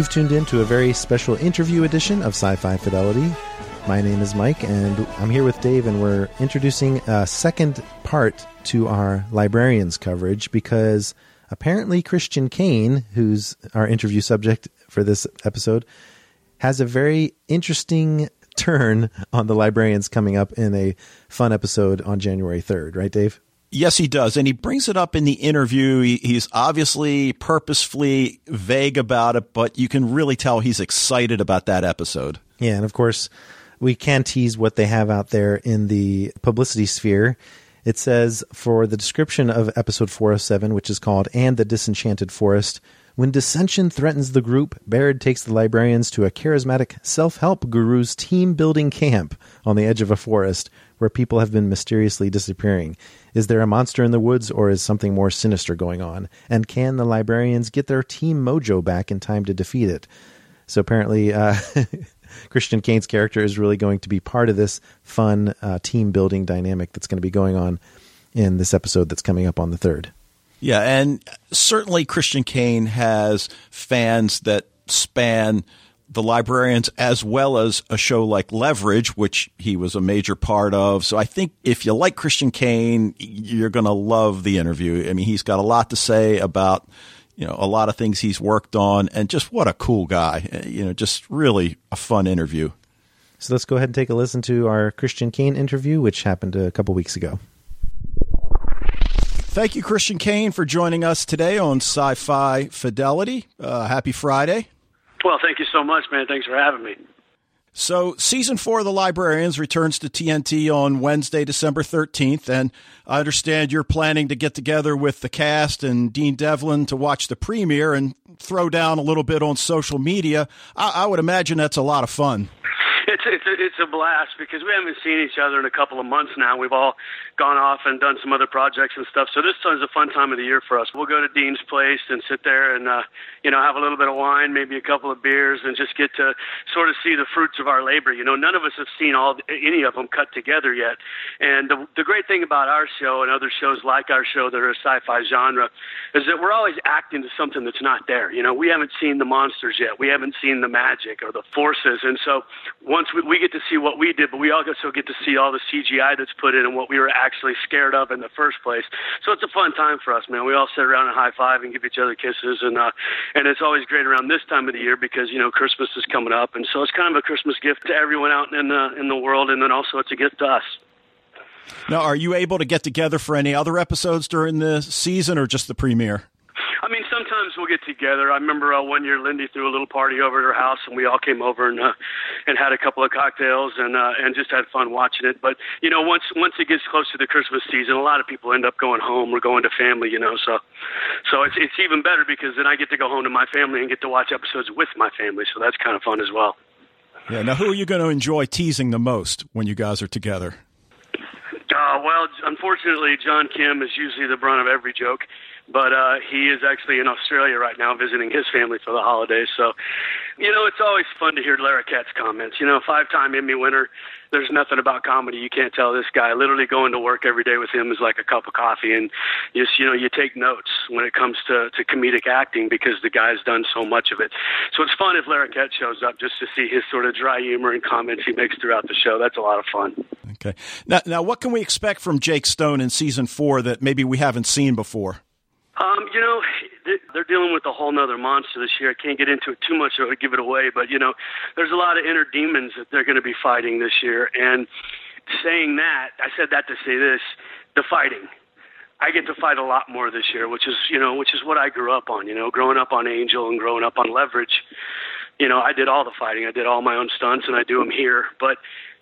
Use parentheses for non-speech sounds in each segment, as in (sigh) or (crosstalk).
You've tuned in to a very special interview edition of Sci Fi Fidelity. My name is Mike, and I'm here with Dave, and we're introducing a second part to our librarians coverage because apparently Christian Kane, who's our interview subject for this episode, has a very interesting turn on the librarians coming up in a fun episode on January 3rd, right, Dave? Yes, he does. And he brings it up in the interview. He, he's obviously purposefully vague about it, but you can really tell he's excited about that episode. Yeah. And of course, we can tease what they have out there in the publicity sphere. It says for the description of episode 407, which is called And the Disenchanted Forest, when dissension threatens the group, Baird takes the librarians to a charismatic self help guru's team building camp on the edge of a forest where people have been mysteriously disappearing. Is there a monster in the woods, or is something more sinister going on? And can the librarians get their team mojo back in time to defeat it? So apparently, uh, (laughs) Christian Kane's character is really going to be part of this fun uh, team building dynamic that's going to be going on in this episode that's coming up on the third. Yeah, and certainly Christian Kane has fans that span the librarians as well as a show like Leverage, which he was a major part of. So I think if you like Christian Kane, you're going to love the interview. I mean, he's got a lot to say about, you know, a lot of things he's worked on and just what a cool guy. You know, just really a fun interview. So let's go ahead and take a listen to our Christian Kane interview, which happened a couple weeks ago. Thank you, Christian Kane, for joining us today on Sci Fi Fidelity. Uh, happy Friday. Well, thank you so much, man. Thanks for having me. So, season four of The Librarians returns to TNT on Wednesday, December 13th. And I understand you're planning to get together with the cast and Dean Devlin to watch the premiere and throw down a little bit on social media. I, I would imagine that's a lot of fun. Blast because we haven't seen each other in a couple of months now. We've all gone off and done some other projects and stuff. So this is a fun time of the year for us. We'll go to Dean's place and sit there and uh, you know have a little bit of wine, maybe a couple of beers, and just get to sort of see the fruits of our labor. You know, none of us have seen all any of them cut together yet. And the the great thing about our show and other shows like our show that are sci-fi genre is that we're always acting to something that's not there. You know, we haven't seen the monsters yet. We haven't seen the magic or the forces, and so once we, we get to see what we did, but we also get to see all the CGI that's put in and what we were actually scared of in the first place. So it's a fun time for us, man. We all sit around and high five and give each other kisses, and uh, and it's always great around this time of the year because you know Christmas is coming up, and so it's kind of a Christmas gift to everyone out in the in the world, and then also it's a gift to us. Now, are you able to get together for any other episodes during the season, or just the premiere? I mean, sometimes we'll get together. I remember uh, one year Lindy threw a little party over at her house, and we all came over and uh, and had a couple of cocktails and uh, and just had fun watching it. But you know, once once it gets close to the Christmas season, a lot of people end up going home or going to family. You know, so so it's it's even better because then I get to go home to my family and get to watch episodes with my family. So that's kind of fun as well. Yeah. Now, who are you going to enjoy teasing the most when you guys are together? Uh, well, unfortunately, John Kim is usually the brunt of every joke but uh, he is actually in Australia right now visiting his family for the holidays. So, you know, it's always fun to hear Larroquette's comments. You know, five-time Emmy winner. There's nothing about comedy you can't tell this guy. Literally going to work every day with him is like a cup of coffee, and just you know, you take notes when it comes to to comedic acting because the guy's done so much of it. So it's fun if Larroquette shows up just to see his sort of dry humor and comments he makes throughout the show. That's a lot of fun. Okay. Now, now, what can we expect from Jake Stone in season four that maybe we haven't seen before? Um, you know, they're dealing with a whole nother monster this year. I can't get into it too much or would give it away, but you know, there's a lot of inner demons that they're going to be fighting this year. And saying that, I said that to say this: the fighting. I get to fight a lot more this year, which is you know, which is what I grew up on. You know, growing up on Angel and growing up on Leverage. You know, I did all the fighting. I did all my own stunts, and I do them here. But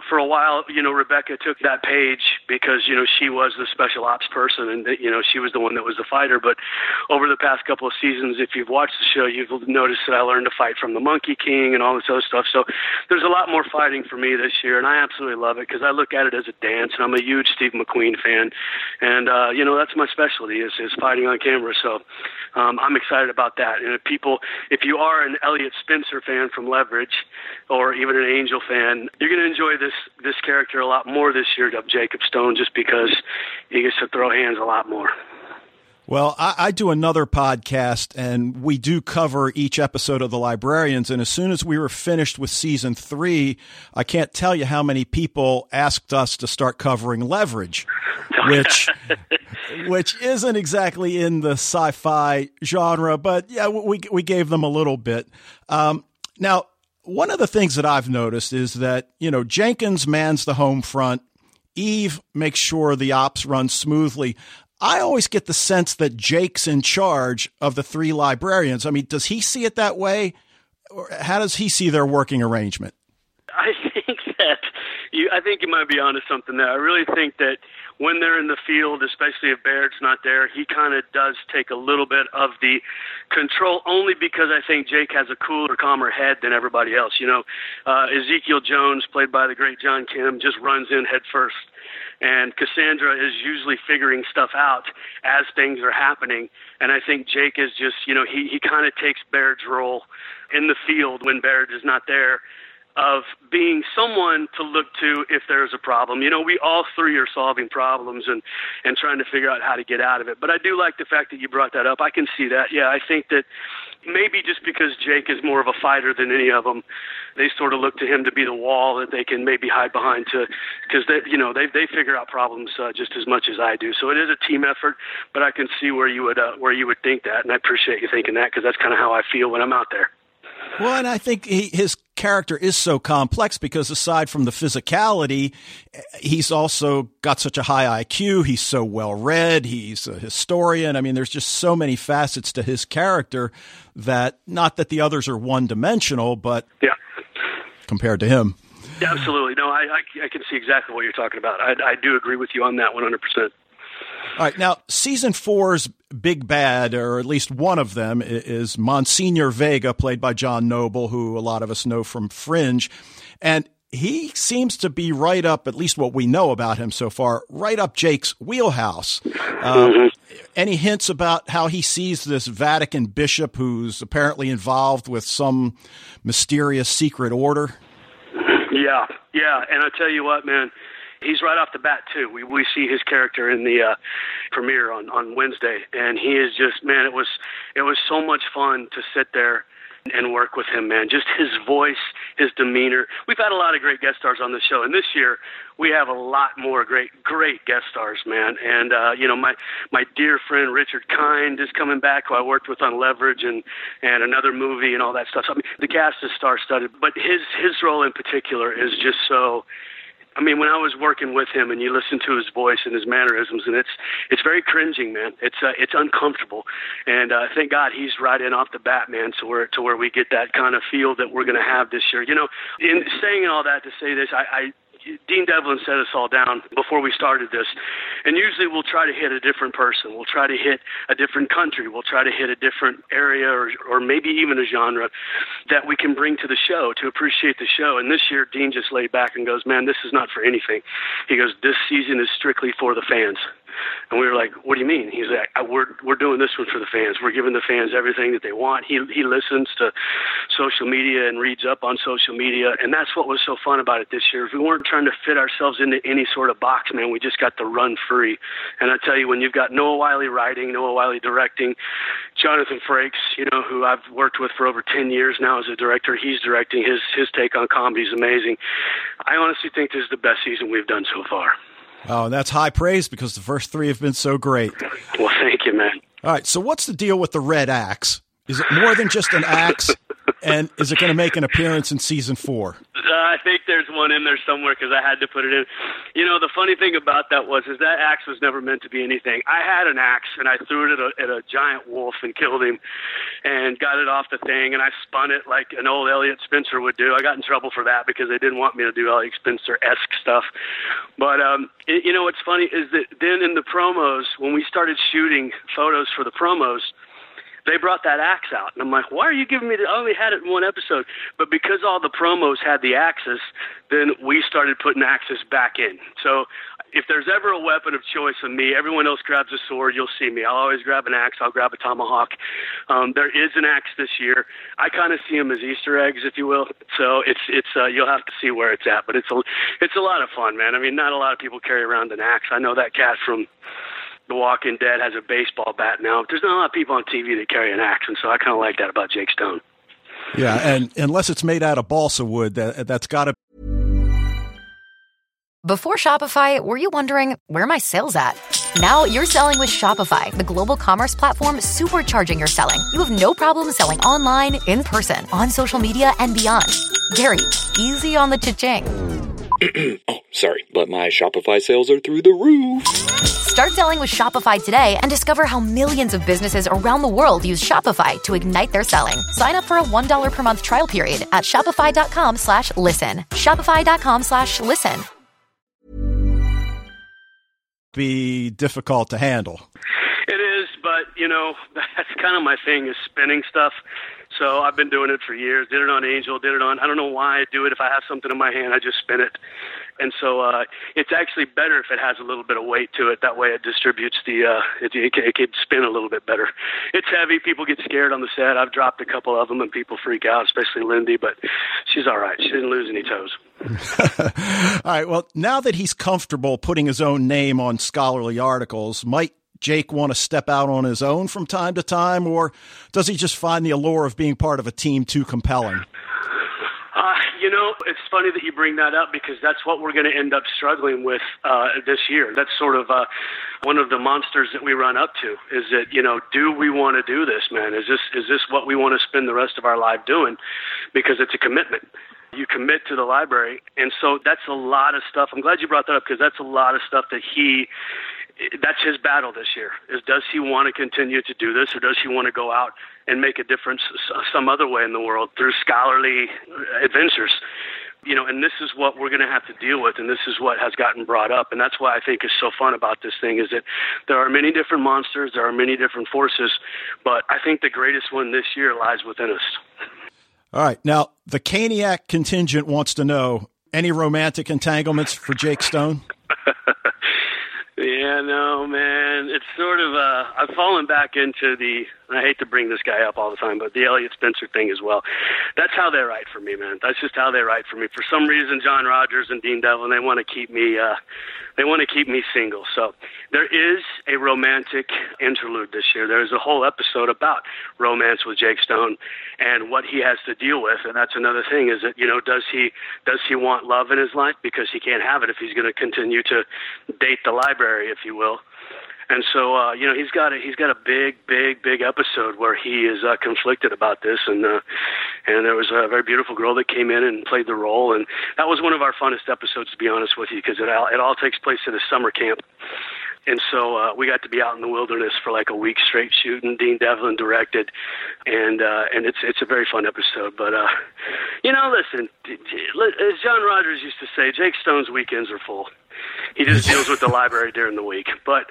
for a while, you know, Rebecca took that page because, you know, she was the special ops person and, you know, she was the one that was the fighter. But over the past couple of seasons, if you've watched the show, you've noticed that I learned to fight from the Monkey King and all this other stuff. So there's a lot more fighting for me this year, and I absolutely love it because I look at it as a dance, and I'm a huge Steve McQueen fan. And, uh, you know, that's my specialty is, is fighting on camera. So um, I'm excited about that. And if people, if you are an Eliot Spencer fan from Leverage or even an Angel fan, you're going to enjoy this this this character a lot more this year Jacob Stone, just because he gets to throw hands a lot more. Well, I, I, do another podcast and we do cover each episode of The Librarians. And as soon as we were finished with season three, I can't tell you how many people asked us to start covering leverage, (laughs) which, which isn't exactly in the sci-fi genre, but yeah, we, we gave them a little bit. Um, now, one of the things that I've noticed is that, you know, Jenkins mans the home front. Eve makes sure the ops run smoothly. I always get the sense that Jake's in charge of the three librarians. I mean, does he see it that way? Or how does he see their working arrangement? I (laughs) think that you, I think you might be onto something there. I really think that when they're in the field, especially if Baird's not there, he kind of does take a little bit of the control only because I think Jake has a cooler, calmer head than everybody else. You know, uh, Ezekiel Jones, played by the great John Kim, just runs in head first and Cassandra is usually figuring stuff out as things are happening. And I think Jake is just, you know, he, he kind of takes Baird's role in the field when Baird is not there of being someone to look to if there's a problem. You know, we all three are solving problems and and trying to figure out how to get out of it. But I do like the fact that you brought that up. I can see that. Yeah, I think that maybe just because Jake is more of a fighter than any of them, they sort of look to him to be the wall that they can maybe hide behind to, because they, you know, they they figure out problems uh, just as much as I do. So it is a team effort, but I can see where you would uh, where you would think that, and I appreciate you thinking that because that's kind of how I feel when I'm out there. Well, and I think he, his character is so complex because aside from the physicality, he's also got such a high IQ. He's so well read. He's a historian. I mean, there's just so many facets to his character that not that the others are one dimensional, but yeah. compared to him. Yeah, absolutely. No, I, I, I can see exactly what you're talking about. I, I do agree with you on that 100%. All right. Now, season four's big bad, or at least one of them, is Monsignor Vega, played by John Noble, who a lot of us know from Fringe. And he seems to be right up, at least what we know about him so far, right up Jake's wheelhouse. Uh, mm-hmm. Any hints about how he sees this Vatican bishop who's apparently involved with some mysterious secret order? Yeah, yeah. And I tell you what, man, he's right off the bat too. We we see his character in the uh, premiere on on Wednesday, and he is just man. It was it was so much fun to sit there and work with him, man. Just his voice, his demeanor. We've had a lot of great guest stars on the show, and this year we have a lot more great, great guest stars, man. And uh, you know, my my dear friend Richard Kind is coming back, who I worked with on Leverage and and another movie and all that stuff. So I mean, the cast is star-studded, but his his role in particular is just so I mean, when I was working with him, and you listen to his voice and his mannerisms, and it's it's very cringing, man. It's uh, it's uncomfortable, and uh, thank God he's right in off the bat, man. To where to where we get that kind of feel that we're going to have this year. You know, in saying all that to say this, I, I Dean Devlin set us all down before we started this. And usually we'll try to hit a different person. We'll try to hit a different country. We'll try to hit a different area or, or maybe even a genre that we can bring to the show to appreciate the show. And this year, Dean just laid back and goes, Man, this is not for anything. He goes, This season is strictly for the fans. And we were like, "What do you mean?" He's like, "We're we're doing this one for the fans. We're giving the fans everything that they want." He he listens to social media and reads up on social media, and that's what was so fun about it this year. We weren't trying to fit ourselves into any sort of box, man. We just got to run free. And I tell you, when you've got Noah Wyle writing, Noah Wyle directing, Jonathan Frakes, you know, who I've worked with for over ten years now as a director, he's directing. His his take on comedy is amazing. I honestly think this is the best season we've done so far. Oh, and that's high praise because the first three have been so great. Well, thank you, man. All right, so what's the deal with the red axe? Is it more than just an axe? and is it going to make an appearance in season four? Uh, I think there's one in there somewhere because I had to put it in. You know, the funny thing about that was is that axe was never meant to be anything. I had an axe and I threw it at a, at a giant wolf and killed him, and got it off the thing and I spun it like an old Eliot Spencer would do. I got in trouble for that because they didn't want me to do Eliot Spencer esque stuff. But um, it, you know what's funny is that then in the promos when we started shooting photos for the promos they brought that axe out. And I'm like, why are you giving me the, I only had it in one episode. But because all the promos had the axes, then we started putting axes back in. So if there's ever a weapon of choice in me, everyone else grabs a sword, you'll see me. I'll always grab an axe. I'll grab a tomahawk. Um, there is an axe this year. I kind of see them as Easter eggs, if you will. So it's it's uh, you'll have to see where it's at, but it's a it's a lot of fun, man. I mean, not a lot of people carry around an axe. I know that cat from The Walking Dead has a baseball bat now. There's not a lot of people on TV that carry an axe, and so I kind of like that about Jake Stone. Yeah, and unless it's made out of balsa wood, that that's got to. Before Shopify, were you wondering where my sales at? Now you're selling with Shopify, the global commerce platform supercharging your selling. You have no problem selling online, in person, on social media, and beyond. Gary, easy on the cha-ching. (clears throat) oh, sorry, but my Shopify sales are through the roof. Start selling with Shopify today and discover how millions of businesses around the world use Shopify to ignite their selling. Sign up for a $1 per month trial period at shopify.com slash listen. Shopify.com slash listen. Be difficult to handle. It is, but you know, (laughs) that's kind of my thing is spinning stuff. So I've been doing it for years. Did it on Angel, did it on I don't know why I do it. If I have something in my hand, I just spin it. And so uh, it's actually better if it has a little bit of weight to it. That way it distributes the, uh, it, it, it could spin a little bit better. It's heavy. People get scared on the set. I've dropped a couple of them and people freak out, especially Lindy, but she's all right. She didn't lose any toes. (laughs) all right. Well, now that he's comfortable putting his own name on scholarly articles, might Jake want to step out on his own from time to time, or does he just find the allure of being part of a team too compelling? Uh, you know, it's funny that you bring that up because that's what we're going to end up struggling with uh, this year. That's sort of uh, one of the monsters that we run up to. Is that you know, do we want to do this, man? Is this is this what we want to spend the rest of our life doing? Because it's a commitment. You commit to the library, and so that's a lot of stuff. I'm glad you brought that up because that's a lot of stuff that he that's his battle this year is does he want to continue to do this or does he want to go out and make a difference some other way in the world through scholarly adventures? You know and this is what we're going to have to deal with and this is what has gotten brought up and that's why i think is so fun about this thing is that there are many different monsters there are many different forces but i think the greatest one this year lies within us. All right now the Kaniac contingent wants to know any romantic entanglements for jake stone (laughs) Yeah, no, man. It's sort of uh I've fallen back into the I hate to bring this guy up all the time, but the Eliot Spencer thing as well. That's how they write for me, man. That's just how they write for me. For some reason John Rogers and Dean Devlin they want to keep me uh they want to keep me single. So there is a romantic interlude this year. There's a whole episode about romance with Jake Stone and what he has to deal with. And that's another thing is that, you know, does he does he want love in his life? Because he can't have it if he's gonna continue to date the library if you will. And so, uh, you know, he's got a he's got a big, big, big episode where he is uh, conflicted about this, and uh, and there was a very beautiful girl that came in and played the role, and that was one of our funnest episodes, to be honest with you, because it all it all takes place at a summer camp, and so uh, we got to be out in the wilderness for like a week straight shooting. Dean Devlin directed, and uh, and it's it's a very fun episode. But uh, you know, listen, as John Rogers used to say, Jake Stone's weekends are full he just deals with the library during the week. But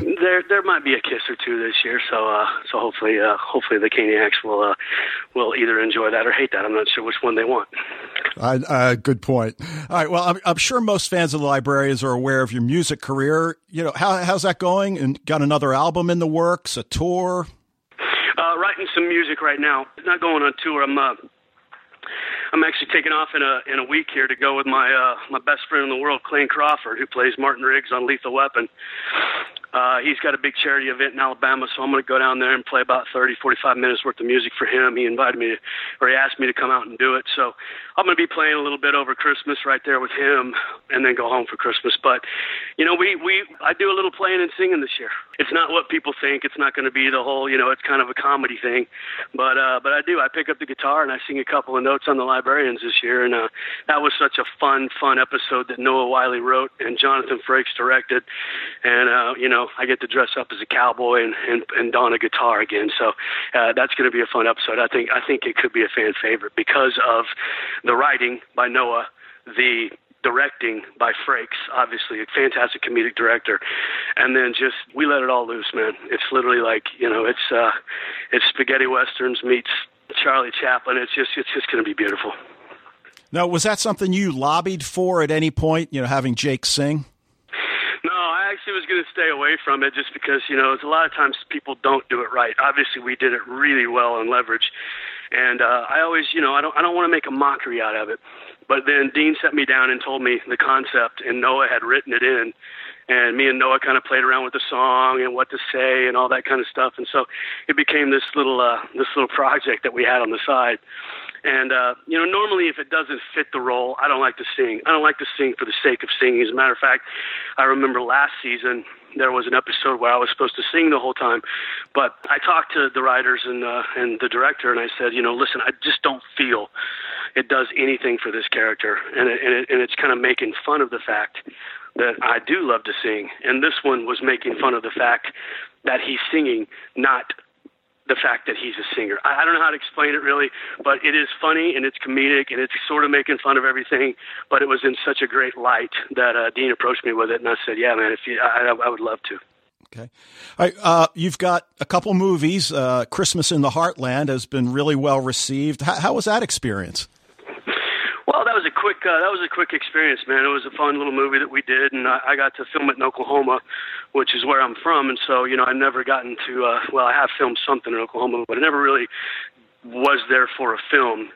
there there might be a kiss or two this year, so uh, so hopefully uh, hopefully the Kaniacs will uh, will either enjoy that or hate that. I'm not sure which one they want. Uh, good point. All right. Well, I'm, I'm, sure most fans of the librarians are aware of your music career. You know, how, how's that going? And got another album in the works, a tour? Uh, writing some music right now. Not going on tour. I'm uh, I'm actually taking off in a in a week here to go with my uh, my best friend in the world, Clayne Crawford, who plays Martin Riggs on Lethal Weapon. Uh, he's got a big charity event in Alabama, so I'm going to go down there and play about 30, 45 minutes worth of music for him. He invited me, to, or he asked me to come out and do it. So I'm going to be playing a little bit over Christmas right there with him, and then go home for Christmas. But you know, we we I do a little playing and singing this year. It's not what people think. It's not going to be the whole, you know, it's kind of a comedy thing. But uh, but I do. I pick up the guitar and I sing a couple of notes on the librarians this year, and uh, that was such a fun, fun episode that Noah Wyle wrote and Jonathan Frakes directed, and uh, you know, I get to dress up as a cowboy and and, and don a guitar again. So uh, that's going to be a fun episode. I think I think it could be a fan favorite because of the writing by Noah, the directing by Frakes, obviously a fantastic comedic director, and then just we let it all loose, man. It's literally like you know, it's uh, it's spaghetti westerns meets Charlie Chaplin. It's just it's just going to be beautiful. Now, was that something you lobbied for at any point? You know, having Jake sing. Actually was going to stay away from it just because you know, it's a lot of times people don't do it right. Obviously, we did it really well on Leverage, and uh, I always, you know, I don't I don't want to make a mockery out of it But then Dean set me down and told me the concept, and Noah had written it in. And me and Noah kind of played around with the song and what to say and all that kind of stuff. And so it became this little uh, this little project that we had on the side. And uh, you know, normally if it doesn't fit the role, I don't like to sing. I don't like to sing for the sake of singing. As a matter of fact, I remember last season there was an episode where I was supposed to sing the whole time, but I talked to the writers and uh, and the director, and I said, you know, listen, I just don't feel it does anything for this character, and it, and, it, and it's kind of making fun of the fact that I do love to sing, and this one was making fun of the fact that he's singing, not the fact that he's a singer. I, I don't know how to explain it really, but it is funny and it's comedic and it's sort of making fun of everything. But it was in such a great light that uh, Dean approached me with it, and I said, "Yeah, man, if you, I, I would love to." Okay. All right, uh, you've got a couple movies. Uh, Christmas in the Heartland has been really well received. How, how was that experience? Well, that was a quick uh, that was a quick experience, man. It was a fun little movie that we did, and I, I got to film it in Oklahoma, which is where I'm from. And so, you know, I've never gotten to. Uh, well, I have filmed something in Oklahoma, but I never really was there for a film.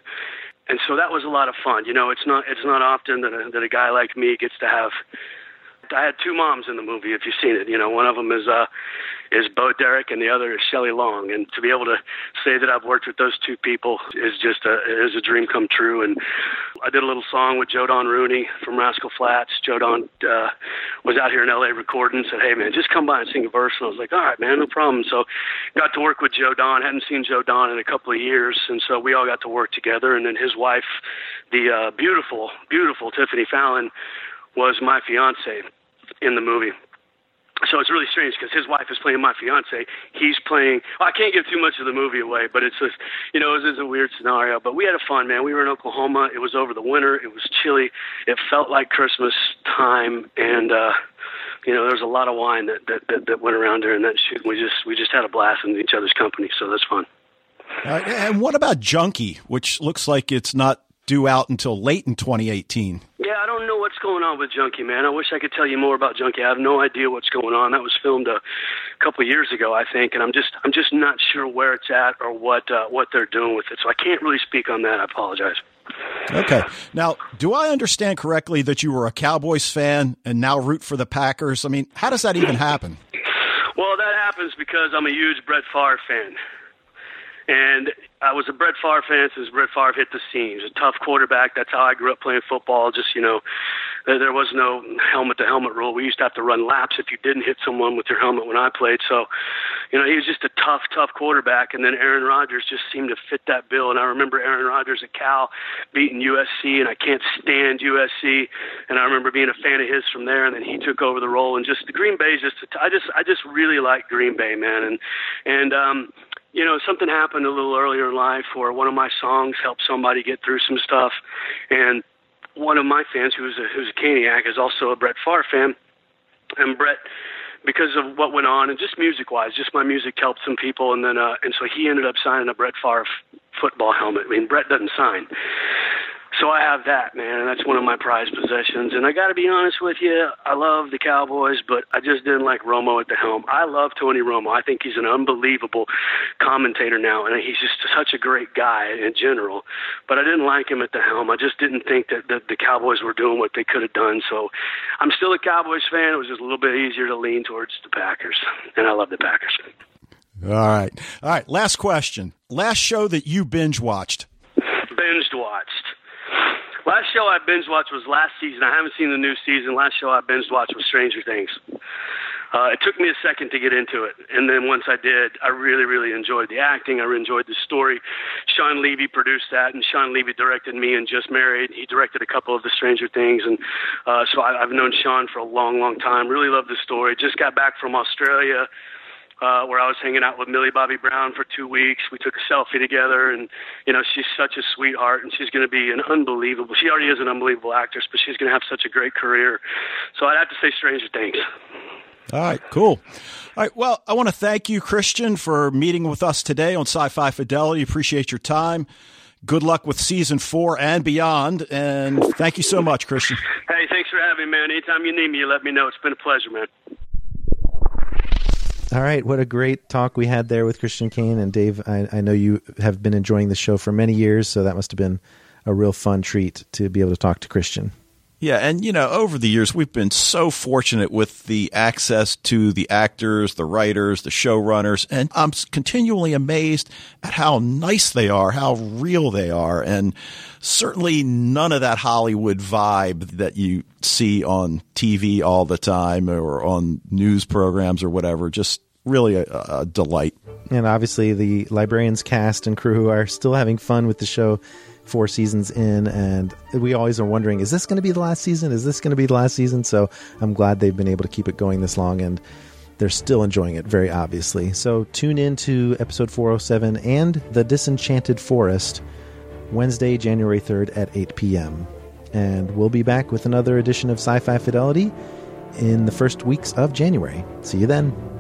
And so that was a lot of fun. You know, it's not it's not often that a, that a guy like me gets to have I had two moms in the movie. If you've seen it, you know one of them is uh, is Bo Derek, and the other is Shelley Long. And to be able to say that I've worked with those two people is just a is a dream come true. And I did a little song with Joe Don Rooney from Rascal Flatts. Joe Don uh, was out here in L.A. recording. Said, "Hey man, just come by and sing a verse." And I was like, "All right, man, no problem." So got to work with Joe Don. Hadn't seen Joe Don in a couple of years, and so we all got to work together. And then his wife, the uh, beautiful, beautiful Tiffany Fallon was my fiance in the movie. So it's really strange because his wife is playing my fiance. He's playing. Well, I can't give too much of the movie away, but it's just, you know, it was, a weird scenario. But we had a fun, man. We were in Oklahoma. It was over the winter. It was chilly. It felt like Christmas time, and uh, you know, there was a lot of wine that that that, that went around during that shoot. We just we just had a blast in each other's company, so that's fun. Uh, and what about Junkie, which looks like it's not due out until late in 2018? Yeah, I don't know what's going on with Junkie, man. I wish I could tell you more about Junkie. I have no idea what's going on. That was filmed a couple of years ago, I think, and I'm just I'm just not sure where it's at or what uh, what they're doing with it. So I can't really speak on that. I apologize. Okay. Now, do I understand correctly that you were a Cowboys fan and now root for the Packers? I mean, how does that even happen? Well, that happens because I'm a huge Brett Favre fan. And I was a Brett Favre fan since Brett Favre hit the scene. He was a tough quarterback. That's how I grew up playing football. Just, you know, there was no helmet to helmet rule. We used to have to run laps if you didn't hit someone with your helmet when I played. So, you know, he was just a tough, tough quarterback. And then Aaron Rodgers just seemed to fit that bill. And I remember Aaron Rodgers at Cal beating USC, and I can't stand USC. And I remember being a fan of his from there. And then he took over the role. And just the Green Bay is just, I just, I just really like Green Bay, man. And and um, you know, something happened a little earlier in life where one of my songs helped somebody get through some stuff, and one of my fans, who's a who's a Kaniac, is also a Brett Favre fan, and Brett. Because of what went on, and just music-wise, just my music helped some people, and then uh, and so he ended up signing a Brett Favre football helmet. I mean, Brett doesn't sign, so I have that, man, and that's one of my prized possessions. And I got to be honest with you, I love the Cowboys, but I just didn't like Romo at the helm. I love Tony Romo. I think he's an unbelievable commentator now, and he's just such a great guy in general. But I didn't like him at the helm. I just didn't think that, that the Cowboys were doing what they could have done. So I'm still a Cowboys fan. It was just a little bit easier to lean towards the Packers, and I love the Packers. All right, all right. Last question. Last show that you binge watched. Binge watched. Last show I binge watched was last season. I haven't seen the new season. Last show I binge watched was Stranger Things. Uh, it took me a second to get into it, and then once I did, I really, really enjoyed the acting. I enjoyed the story. Shawn Levy produced that, and Shawn Levy directed me and Just Married. He directed a couple of the Stranger Things, and uh, so I, I've known Shawn for a long, long time. Really love the story. Just got back from Australia uh, where I was hanging out with Millie Bobby Brown for two weeks. We took a selfie together, and you know she's such a sweetheart, and she's going to be an unbelievable. She already is an unbelievable actress, but she's going to have such a great career. So I'd have to say Stranger Things. All right, cool. All right, well, I want to thank you, Christian, for meeting with us today on Sci-Fi Fidelity. Appreciate your time. Good luck with season four and beyond, and thank you so much, Christian. Hey, thanks for having me, man. Anytime you need me, you let me know. It's been a pleasure, man. All right, what a great talk we had there with Christian Kane and Dave. I, I, know you have been enjoying the show for many years, so that must have been a real fun treat to be able to talk to Christian. Yeah, and you know, over the years, we've been so fortunate with the access to the actors, the writers, the showrunners, and I'm continually amazed at how nice they are, how real they are, and certainly none of that Hollywood vibe that you see on TV all the time or on news programs or whatever. Just really a, a delight. And obviously, the librarians cast and crew are still having fun with the show four seasons in, and we always are wondering, is this going to be the last season? Is this going to be the last season? So I'm glad they've been able to keep it going this long, and they're still enjoying it very obviously. So tune in to episode 407 and The Disenchanted Forest Wednesday, January 3rd at 8 p.m. And we'll be back with another edition of Sci Fi Fidelity in the first weeks of January. See you then.